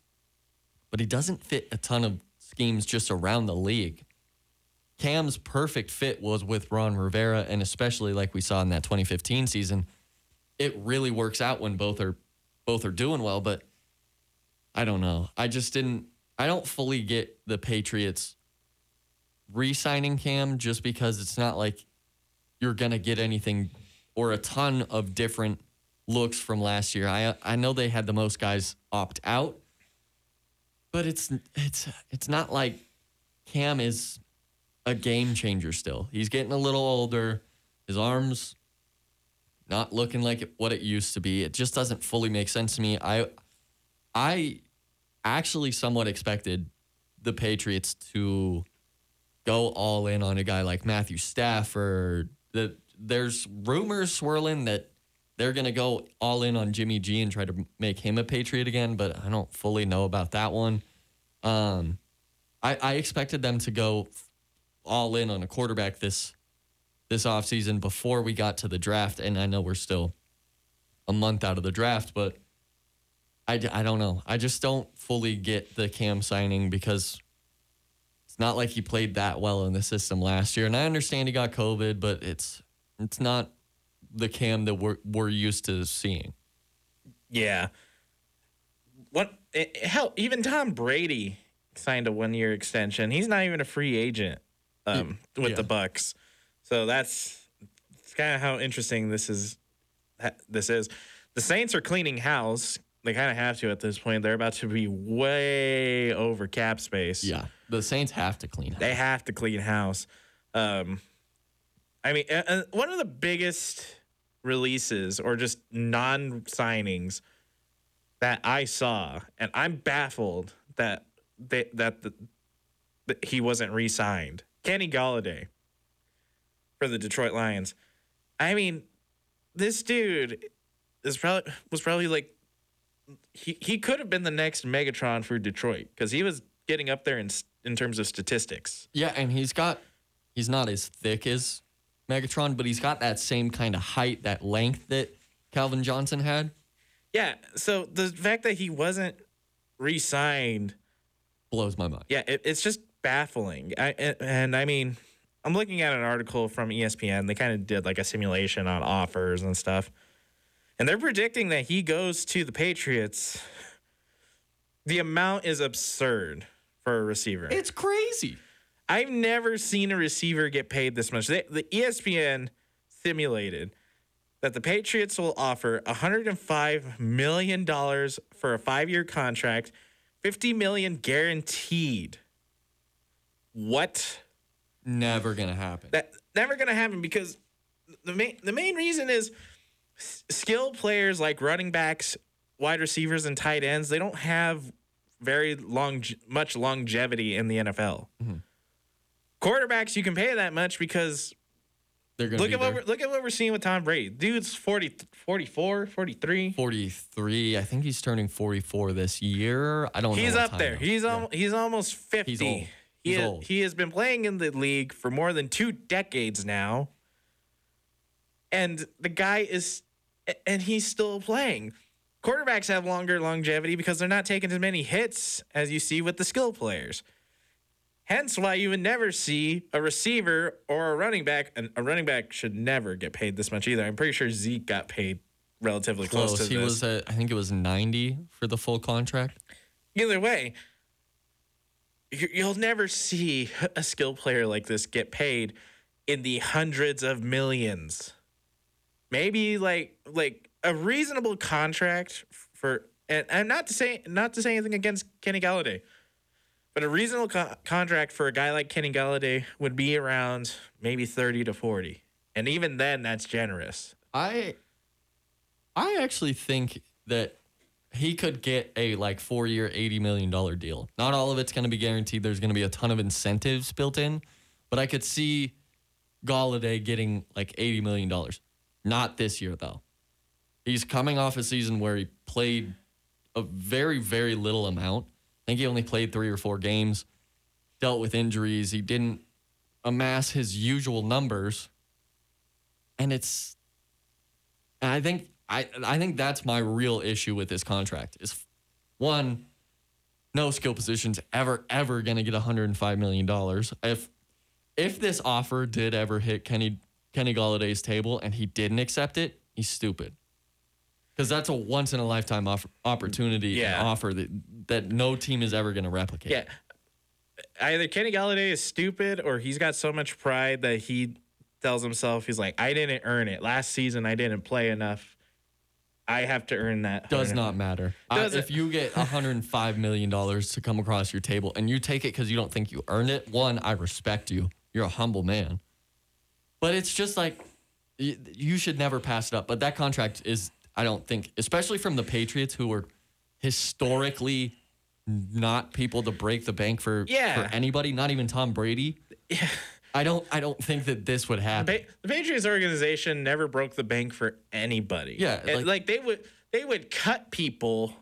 but he doesn't fit a ton of schemes just around the league. Cam's perfect fit was with Ron Rivera, and especially like we saw in that 2015 season, it really works out when both are both are doing well. But I don't know. I just didn't. I don't fully get the Patriots re-signing Cam just because it's not like you're gonna get anything or a ton of different looks from last year. I I know they had the most guys opt out, but it's it's it's not like Cam is a game changer still. He's getting a little older. His arms not looking like what it used to be. It just doesn't fully make sense to me. I I actually somewhat expected the Patriots to go all in on a guy like Matthew Stafford. That there's rumors swirling that they're gonna go all in on Jimmy G and try to make him a Patriot again, but I don't fully know about that one. Um, I, I expected them to go all in on a quarterback this this offseason before we got to the draft, and I know we're still a month out of the draft, but I, I don't know. I just don't fully get the Cam signing because it's not like he played that well in the system last year. And I understand he got COVID, but it's it's not the Cam that we're we're used to seeing. Yeah. What? It, hell, even Tom Brady signed a one-year extension. He's not even a free agent um, with yeah. the Bucs. So that's it's kind of how interesting this is. This is. The Saints are cleaning house. They kind of have to at this point. They're about to be way over cap space. Yeah, the Saints have to clean house. They have to clean house. Um, I mean, uh, one of the biggest releases or just non signings that I saw, and I'm baffled that they, that the, that he wasn't re-signed. Kenny Golladay for the Detroit Lions. I mean, this dude is probably was probably like he he could have been the next Megatron for Detroit because he was getting up there s- in terms of statistics. Yeah, and he's got he's not as thick as Megatron, but he's got that same kind of height, that length that Calvin Johnson had. Yeah, so the fact that he wasn't re-signed, Blows my mind. yeah, it, it's just baffling. I, and, and I mean, I'm looking at an article from ESPN. They kind of did like a simulation on offers and stuff, and they're predicting that he goes to the Patriots. The amount is absurd for a receiver. It's crazy. I've never seen a receiver get paid this much. They, the ESPN simulated that the Patriots will offer 105 million dollars for a five-year contract, 50 million guaranteed. What? Never gonna happen. That never gonna happen because the main the main reason is s- skilled players like running backs, wide receivers, and tight ends. They don't have very long much longevity in the NFL. Mm-hmm. Quarterbacks, you can pay that much because They're gonna look be at what we're, look at what we're seeing with Tom Brady. Dude's 40, 44, 43. 43. I think he's turning 44 this year. I don't know. He's what up there. He's Yeah. he's almost 50. He's old. He, He's ha- old. he has been playing in the league for more than two decades now. And the guy is and he's still playing. Quarterbacks have longer longevity because they're not taking as many hits as you see with the skill players. Hence why you would never see a receiver or a running back. And a running back should never get paid this much either. I'm pretty sure Zeke got paid relatively close, Close. to He this. was at I think it was 90 for the full contract. Either way, you- you'll never see a skill player like this get paid in the hundreds of millions. Maybe like like a reasonable contract for and, and not to say not to say anything against Kenny Golladay, but a reasonable co- contract for a guy like Kenny Golladay would be around maybe thirty to forty, and even then, that's generous. I I actually think that he could get a like four year, eighty million dollar deal. Not all of it's going to be guaranteed. There's going to be a ton of incentives built in, but I could see Golladay getting like eighty million dollars. Not this year though. He's coming off a season where he played a very, very little amount. I think he only played three or four games. Dealt with injuries. He didn't amass his usual numbers, and it's I think I I think that's my real issue with this contract is one, no skill positions ever ever gonna get 105 million dollars. If if this offer did ever hit Kenny Kenny Golladay's table and he didn't accept it, he's stupid. Because that's a once in a lifetime offer, opportunity Yeah. and offer that that no team is ever gonna replicate. Yeah. Either Kenny Golladay is stupid or he's got so much pride that he tells himself he's like, I didn't earn it. Last season I didn't play enough. I have to earn that. Does not matter. Doesn't- if you get 105 million dollars to come across your table and you take it because you don't think you earned it, one, I respect you. You're a humble man. But it's just like you should never pass it up. But that contract is, I don't think, especially from the Patriots, who were historically not people to break the bank for Yeah. for anybody, not even Tom Brady. Yeah. I don't I don't think that this would happen. The Patriots organization never broke the bank for anybody. Yeah, like- like, they would they would cut people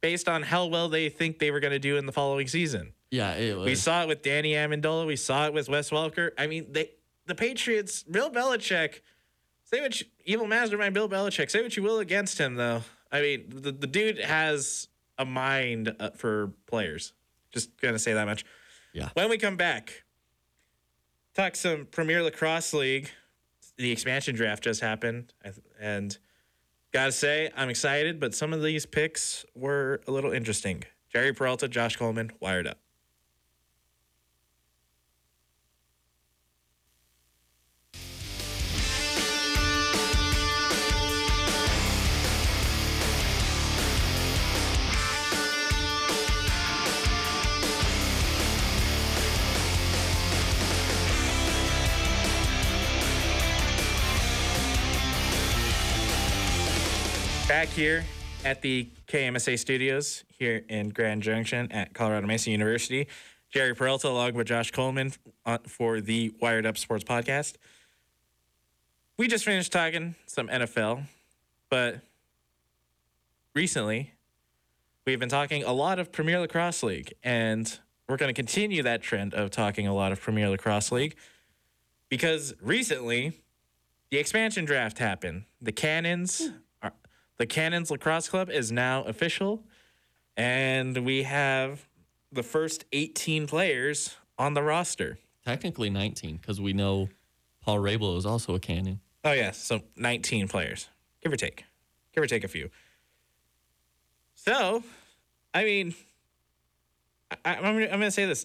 based on how well they think they were going to do in the following season. yeah. We saw it with Danny Amendola. We saw it with Wes Welker. I mean, they the Patriots, Bill Belichick. Say what you, evil mastermind Bill Belichick. Say what you will against him, though. I mean, the, the dude has a mind uh, for players. Just gonna say that much. Yeah. When we come back, talk some Premier Lacrosse League. The expansion draft just happened, and gotta say I'm excited. But some of these picks were a little interesting. Jerry Peralta, Josh Coleman, wired up. Back here at the KMSA studios here in Grand Junction at Colorado Mesa University. Jerry Peralta along with Josh Coleman uh, for the Wired Up Sports Podcast. We just finished talking some NFL, but recently we've been talking a lot of Premier Lacrosse League, and we're going to continue that trend of talking a lot of Premier Lacrosse League because recently the expansion draft happened. The Cannons, are, the Cannons Lacrosse Club is now official, and we have the first 18 players on the roster. Technically 19, because we know Paul Rabil is also a cannon. Oh yeah, so 19 players, give or take, give or take a few. So, I mean, I, I'm gonna, I'm gonna say this.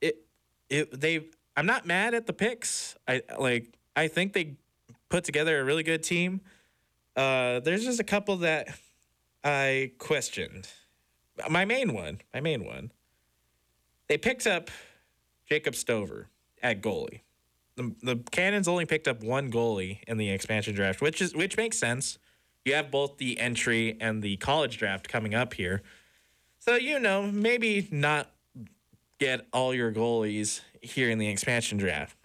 It it they I'm not mad at the picks. I like I think they put together a really good team. Uh, there's just a couple that I questioned. My main one, my main one. They picked up Jacob Stover at goalie. The, the Cannons only picked up one goalie in the expansion draft, which is which makes sense. You have both the entry and the college draft coming up here. So, you know, maybe not get all your goalies here in the expansion draft.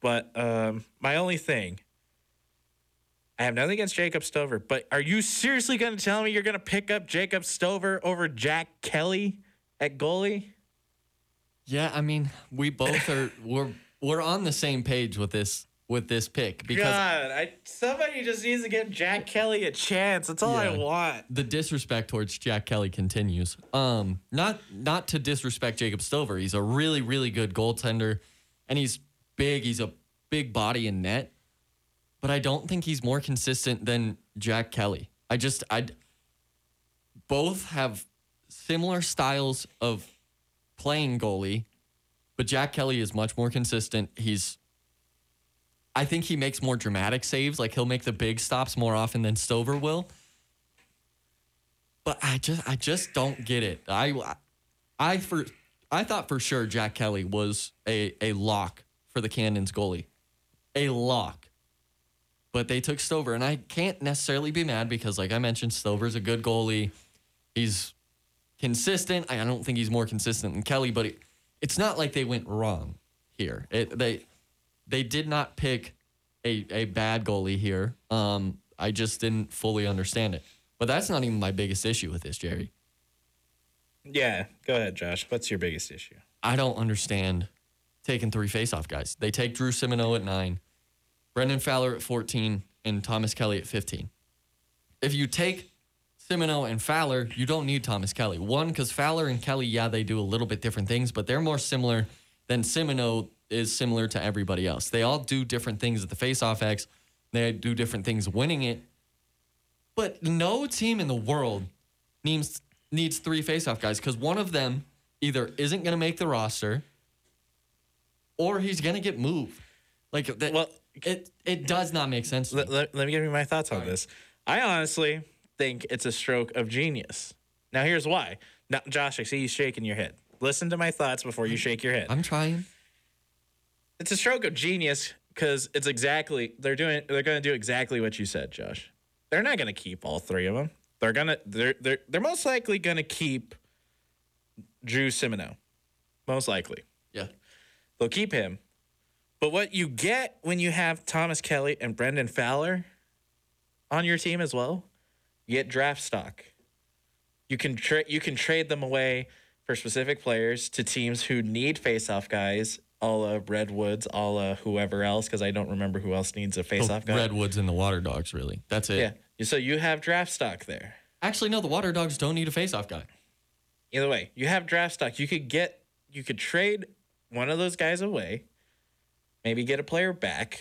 But um, my only thing, I have nothing against Jacob Stover, but are you seriously going to tell me you're going to pick up Jacob Stover over Jack Kelly at goalie? Yeah, I mean, we both are we're we're on the same page with this with this pick because God, I somebody just needs to give Jack Kelly a chance. That's all I want. the disrespect towards Jack Kelly continues. Um, not not to disrespect Jacob Stover. He's a really really good goaltender, and he's big. He's a big body in net, but I don't think he's more consistent than Jack Kelly. I just I both have similar styles of playing goalie, but Jack Kelly is much more consistent. He's I think he makes more dramatic saves. Like he'll make the big stops more often than Stover will. But I just I just don't get it. I I for I thought for sure Jack Kelly was a a lock for the Cannons goalie. A lock. But they took Stover and I can't necessarily be mad because like I mentioned Stover's a good goalie. He's consistent. I don't think he's more consistent than Kelly, but it, it's not like they went wrong here. It, they they did not pick a, a bad goalie here. Um, I just didn't fully understand it. But that's not even my biggest issue with this, Jerry. Yeah, go ahead, Josh. What's your biggest issue? I don't understand taking three faceoff guys. They take Drew Simoneau at nine, Brendan Fowler at 14, and Thomas Kelly at 15. If you take Simoneau and Fowler, you don't need Thomas Kelly. One, because Fowler and Kelly, yeah, they do a little bit different things, but they're more similar than Simoneau is similar to everybody else. They all do different things at the faceoff X. They do different things winning it. But no team in the world needs needs three faceoff guys because one of them either isn't going to make the roster or he's going to get moved. Like that, Well- it it does not make sense. Let, let, let me give you my thoughts on this. I honestly think it's a stroke of genius. Now, here's why. Now, Josh, I see you shaking your head. Listen to my thoughts before you shake your head. I'm trying. It's a stroke of genius because it's exactly they're doing. They're going to do exactly what you said, Josh. They're not going to keep all three of them. They're gonna. They're they're they're most likely going to keep Drew Simoneau. Most likely. Yeah. They'll keep him. But what you get when you have Thomas Kelly and Brendan Fowler on your team as well, you get draft stock. You can trade you can trade them away for specific players to teams who need face-off guys, a la Redwoods, a la whoever else, because I don't remember who else needs a oh, face-off guy. Redwoods and the Water Dogs, really. That's it. Yeah. So you have draft stock there. Actually, no, the Water Dogs don't need a faceoff guy. Either way, you have draft stock. You could get you could trade one of those guys away, maybe get a player back,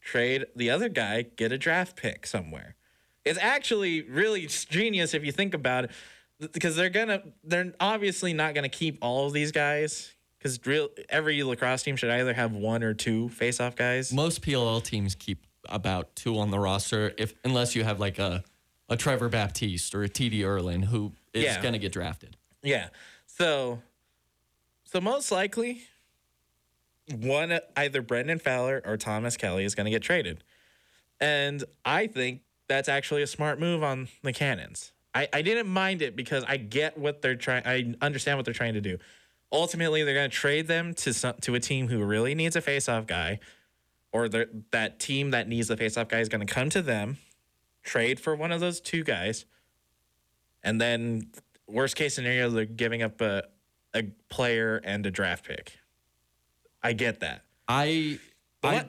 trade the other guy, get a draft pick somewhere. It's actually really genius if you think about it, because they're gonna they're obviously not gonna keep all of these guys. Because real every lacrosse team should either have one or two face-off guys. Most PLL teams keep about two on the roster, if unless you have like a a Trevor Baptiste or a TD Ierlan who is Yeah. going to get drafted. Yeah. So, so most likely, one either Brendan Fowler or Thomas Kelly is going to get traded, and I think that's actually a smart move on the Cannons. I, I didn't mind it because I get what they're trying. I understand what they're trying to do. Ultimately, they're going to trade them to some, to a team who really needs a faceoff guy, or that team that needs the faceoff guy is going to come to them, trade for one of those two guys, and then worst case scenario, they're giving up a a player and a draft pick. I get that. I, I,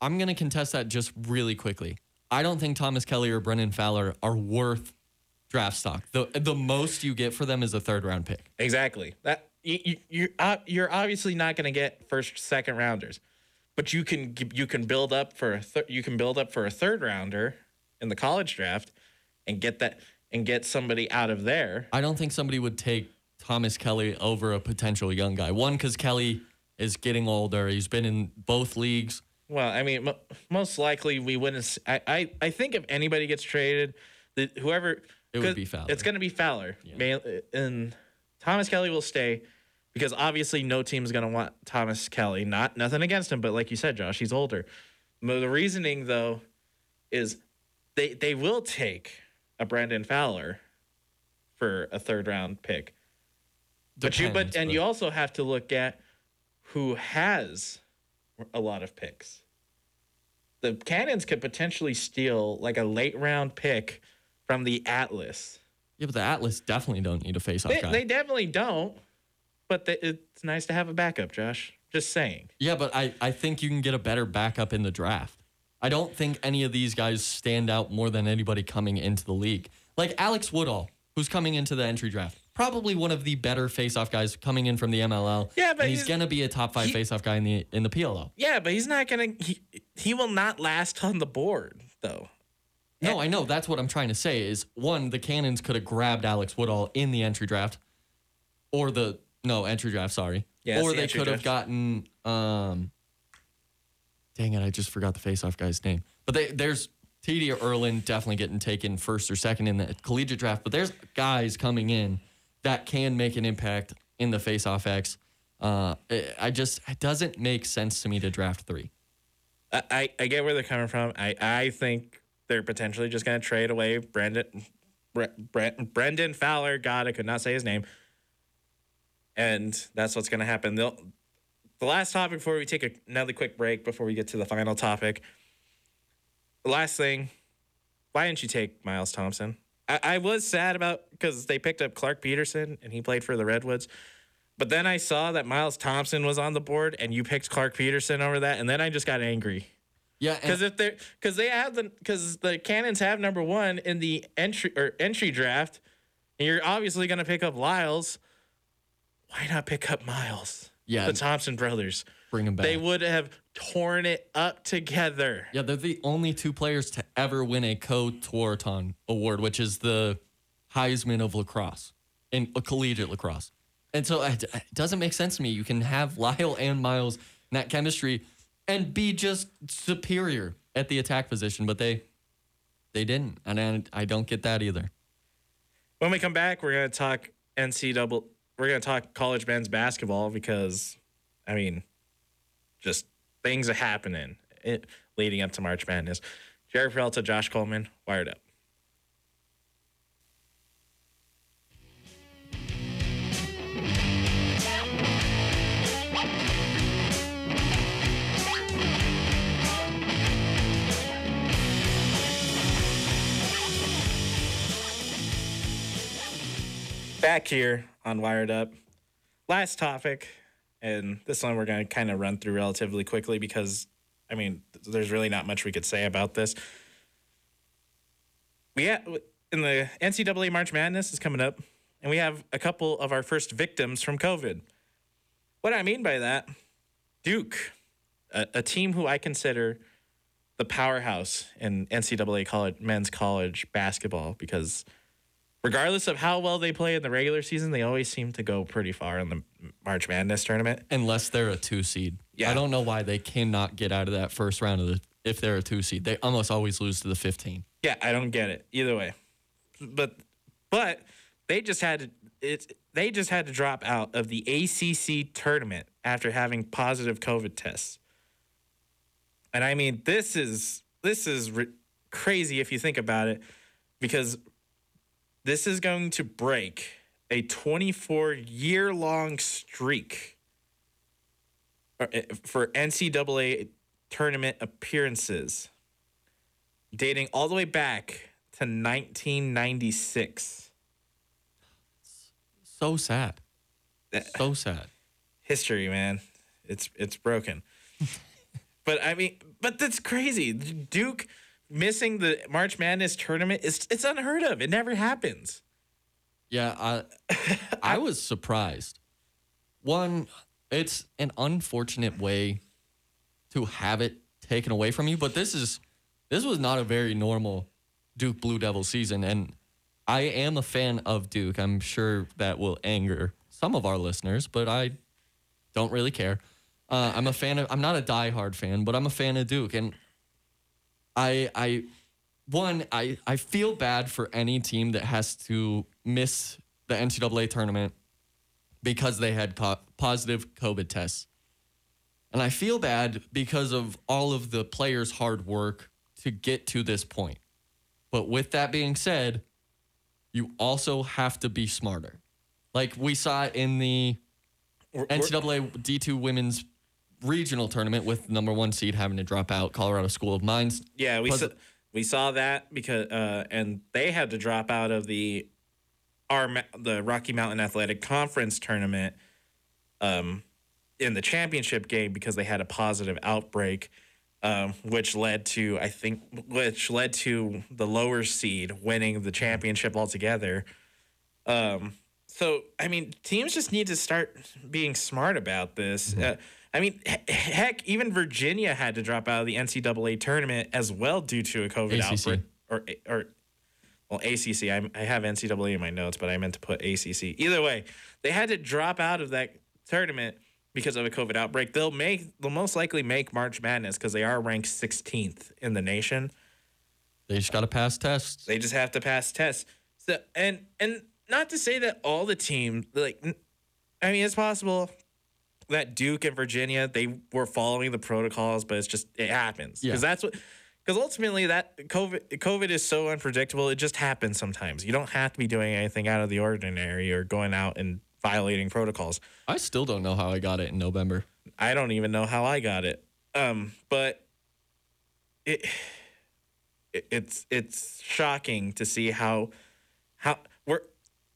I'm going to contest that just really quickly. I don't think Thomas Kelly or Brendan Fowler are worth draft stock. The the most you get for them is a third round pick. Exactly. That you, you you're uh, you're obviously not going to get first second rounders, but you can you can build up for a thir- you can build up for a third rounder in the college draft and get that and get somebody out of there. I don't think somebody would take Thomas Kelly over a potential young guy. One, because Kelly is getting older. He's been in both leagues. Well, I mean, mo most likely we wouldn't. I, I, I think if anybody gets traded, the, whoever It would be Fowler. It's going to be Fowler, Ma- and Thomas Kelly will stay because obviously no team is going to want Thomas Kelly. Not nothing against him, but like you said, Josh, he's older. The reasoning though is they they will take a Brendan Fowler for a third round pick. But you but Depends, and you also have to look at who has a lot of picks. The Cannons could potentially steal like a late round pick from the Atlas. Yeah, but the Atlas definitely don't need a face-off They, guy. they definitely don't, but they, it's nice to have a backup, Josh. Just saying. Yeah, but I, I think you can get a better backup in the draft. I don't think any of these guys stand out more than anybody coming into the league. Like Alex Woodall, who's coming into the entry draft, probably one of the better face-off guys coming in from the MLL. Yeah, but he's, he's- gonna be a top five he- face-off guy in the in the PLO. Yeah, but he's not gonna. He, he will not last on the board though. No, I know. That's what I'm trying to say. Is one, the Cannons could have grabbed Alex Woodall in the entry draft, or the no entry draft. Sorry. Yeah, or the they could have gotten. Um, dang it! I just forgot the face-off guy's name. But they, there's TD Ierlan definitely getting taken first or second in the collegiate draft. But there's guys coming in that can make an impact in the face-off X. Uh, I just it doesn't make sense to me to draft three. I, I, get where they're coming from. I, I think they're potentially just going to trade away Brendan Bre, Bre, Brendan Fowler. God, I could not say his name. And that's what's going to happen. They'll, the last topic before we take a, another quick break before we get to the final topic. The last thing, why didn't you take Miles Thompson? I, I was sad about because they picked up Clark Peterson and he played for the Redwoods. But then I saw that Miles Thompson was on the board and you picked Clark Peterson over that, and then I just got angry. Yeah, Because if they're because they have the because the Cannons have number one in the entry or entry draft, and you're obviously gonna pick up Lyles. Why not pick up Miles? Yeah. the Thompson brothers. Bring him back. They would have torn it up together. Yeah, they're the only two players to ever win a Tewaaraton award, which is the Heisman of lacrosse in a collegiate lacrosse. And so it it doesn't make sense to me. You can have Lyle and Miles in that chemistry and be just superior at the attack position, but they they didn't, and I, I don't get that either. When we come back, we're gonna talk NC double. We're gonna talk college men's basketball because, I mean, just things are happening it, leading up to March Madness. Jared Peralta, Josh Coleman, wired up. back here on Wired Up. Last topic, and this one we're going to kind of run through relatively quickly because, I mean, there's really not much we could say about this. We ha- in the NCAA March Madness is coming up, and we have a couple of our first victims from COVID. What I mean by that, Duke, a, a team who I consider the powerhouse in NCAA college men's college basketball because regardless of how well they play in the regular season, they always seem to go pretty far in the March Madness tournament. Unless they're a two seed. Yeah. I don't know why they cannot get out of that first round of the if they're a two seed. They almost always lose to the 15. Yeah, I don't get it either way. But but they just had to it's they just had to drop out of the ACC tournament after having positive COVID tests. And I mean, this is this is re- crazy if you think about it because this is going to break a 24 year long streak uh, for NCAA tournament appearances dating all the way back to 1996. So sad. So sad. History, man. It's it's broken. but I mean, but that's crazy. Duke missing the March Madness tournament is it's unheard of. It never happens. Yeah, I I was surprised. One, it's an unfortunate way to have it taken away from you, but this is this was not a very normal Duke Blue Devil season and I am a fan of Duke. I'm sure that will anger some of our listeners, but I don't really care. Uh, I'm a fan of I'm not a diehard fan, but I'm a fan of Duke and I I one, I, I feel bad for any team that has to miss the NCAA tournament because they had co- positive COVID tests. And I feel bad because of all of the players' hard work to get to this point. But with that being said, you also have to be smarter. Like we saw in the NCAA D2 women's regional tournament with number one seed having to drop out, Colorado School of Mines. Yeah, we saw, we saw that because uh, and they had to drop out of the our the Rocky Mountain Athletic Conference tournament. Um, in the championship game because they had a positive outbreak, um, which led to I think which led to the lower seed winning the championship altogether. Um, so I mean, teams just need to start being smart about this. Uh, I mean, heck, even Virginia had to drop out of the NCAA tournament as well due to a COVID ACC. outbreak. Or or well, ACC. I, I have NCAA in my notes, but I meant to put ACC. Either way, they had to drop out of that tournament because of a COVID outbreak. They'll make they'll most likely make March Madness because they are ranked 16th in the nation. They just got to pass tests. They just have to pass tests. So and and not to say that all the teams like I mean it's possible that Duke and Virginia they were following the protocols, but it's just it happens Yeah. because that's what because ultimately that COVID COVID is so unpredictable. It just happens sometimes. You don't have to be doing anything out of the ordinary or going out and violating protocols. I still don't know how I got it in November. I don't even know how I got it. Um, but it, it it's it's shocking to see how how we're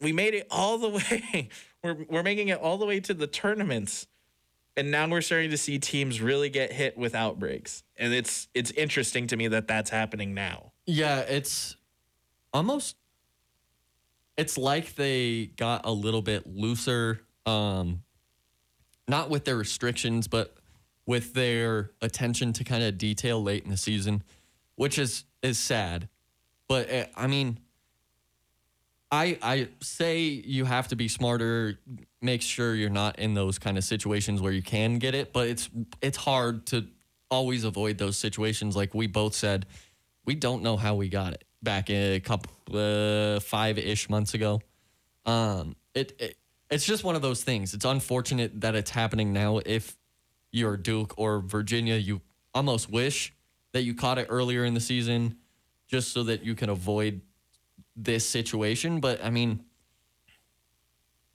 we made it all the way. We're we're making it all the way to the tournaments. And now we're starting to see teams really get hit with outbreaks. And it's it's interesting to me that that's happening now. Yeah, it's almost it's like they got a little bit looser um not with their restrictions but with their attention to kind of detail late in the season, which is is sad. But uh, I mean I I say you have to be smarter, make sure you're not in those kind of situations where you can get it, but it's it's hard to always avoid those situations like we both said we don't know how we got it back a couple uh, five-ish months ago. Um, it, it it's just one of those things. It's unfortunate that it's happening now. If you're Duke or Virginia, you almost wish that you caught it earlier in the season, just so that you can avoid this situation. But I mean,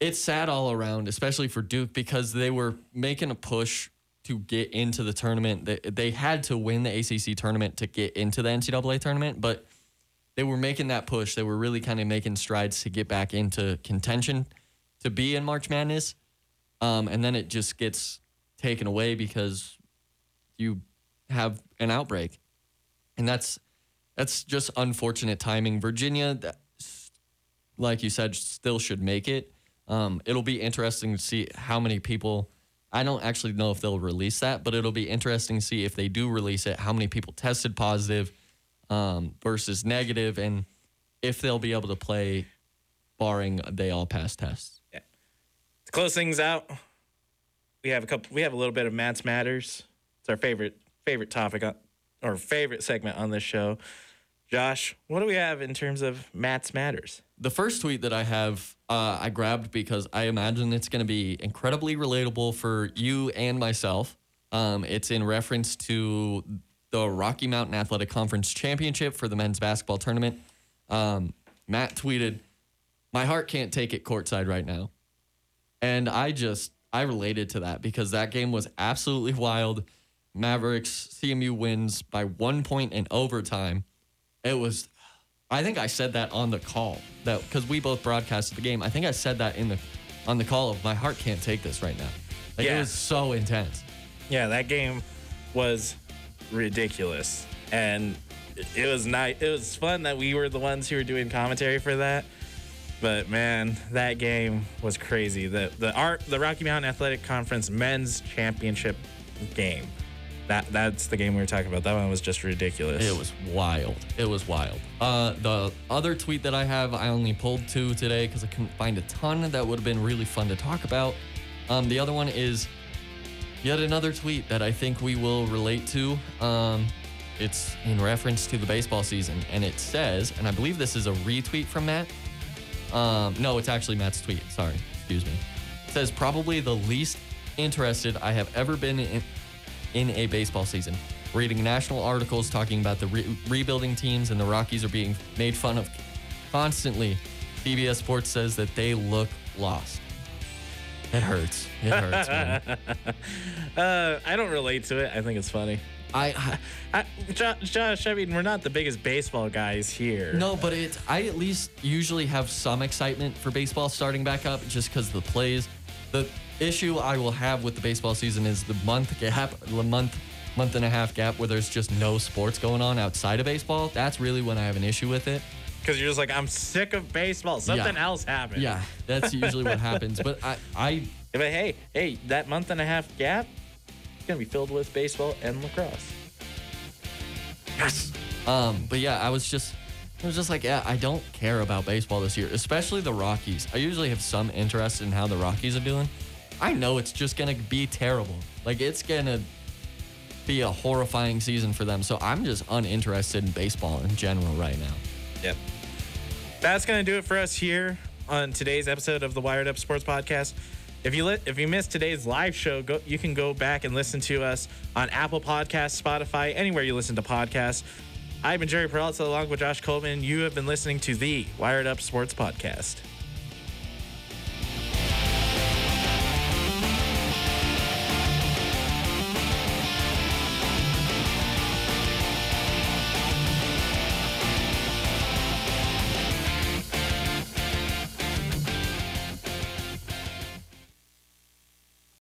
it's sad all around, especially for Duke because they were making a push to get into the tournament. They, they had to win the ACC tournament to get into the NCAA tournament, but they were making that push. They were really kind of making strides to get back into contention to be in March Madness. Um, and then it just gets taken away because you have an outbreak. And that's that's just unfortunate timing. Virginia, that, like you said, still should make it. Um, it'll be interesting to see how many people. I don't actually know if they'll release that, but it'll be interesting to see if they do release it, how many people tested positive um, versus negative, and if they'll be able to play, barring they all pass tests. To close things out, we have a couple. We have a little bit of Matt's matters. It's our favorite favorite topic on, or favorite segment on this show. Josh, what do we have in terms of Matt's matters? The first tweet that I have, uh, I grabbed because I imagine it's going to be incredibly relatable for you and myself. Um, it's in reference to the Rocky Mountain Athletic Conference Championship for the men's basketball tournament. Um, Matt tweeted, My heart can't take it courtside right now. And I just, I related to that because that game was absolutely wild. Mavericks, CMU wins by one point in overtime. It was I think I said that on the call that because we both broadcasted the game. I think I said that in the on the call of my heart can't take this right now. Like it was so intense. Yeah, that game was ridiculous, and it was nice. It was fun that we were the ones who were doing commentary for that. But man, that game was crazy. The the art the Rocky Mountain Athletic Conference men's championship game. That that's the game we were talking about. That one was just ridiculous. It was wild. It was wild. Uh, the other tweet that I have, I only pulled two today because I couldn't find a ton that would have been really fun to talk about. Um, the other one is yet another tweet that I think we will relate to. Um, it's in reference to the baseball season, and it says, and I believe this is a retweet from Matt. Um, no, it's actually Matt's tweet. Sorry, excuse me. It says probably the least interested I have ever been in, in a baseball season. Reading national articles talking about the re- rebuilding teams and the Rockies are being made fun of constantly. CBS Sports says that they look lost. It hurts. It hurts, man. Uh, I don't relate to it. I think it's funny. I, I I, Jo- Josh, I mean, we're not the biggest baseball guys here. no, but it. I at least usually have some excitement for baseball starting back up, just because the plays. The issue I will have with the baseball season is the month gap, the month, month and a half gap where there's just no sports going on outside of baseball. That's really when I have an issue with it. Because you're just like, I'm sick of baseball. Something Yeah. else happened. Yeah, that's usually what happens. But I, I But hey, hey, that month and a half gap is gonna be filled with baseball and lacrosse. Yes. Um, but yeah, I was just I was just like, yeah, I don't care about baseball this year, especially the Rockies. I usually have some interest in how the Rockies are doing. I know it's just gonna be terrible. Like it's gonna be a horrifying season for them. So I'm just uninterested in baseball in general right now. Yep. That's gonna do it for us here on today's episode of the Wired Up Sports Podcast. If you li- if you missed today's live show, go you can go back and listen to us on Apple Podcasts, Spotify, anywhere you listen to podcasts. I've been Jerry Peralta along with Josh Coleman. You have been listening to the Wired Up Sports Podcast.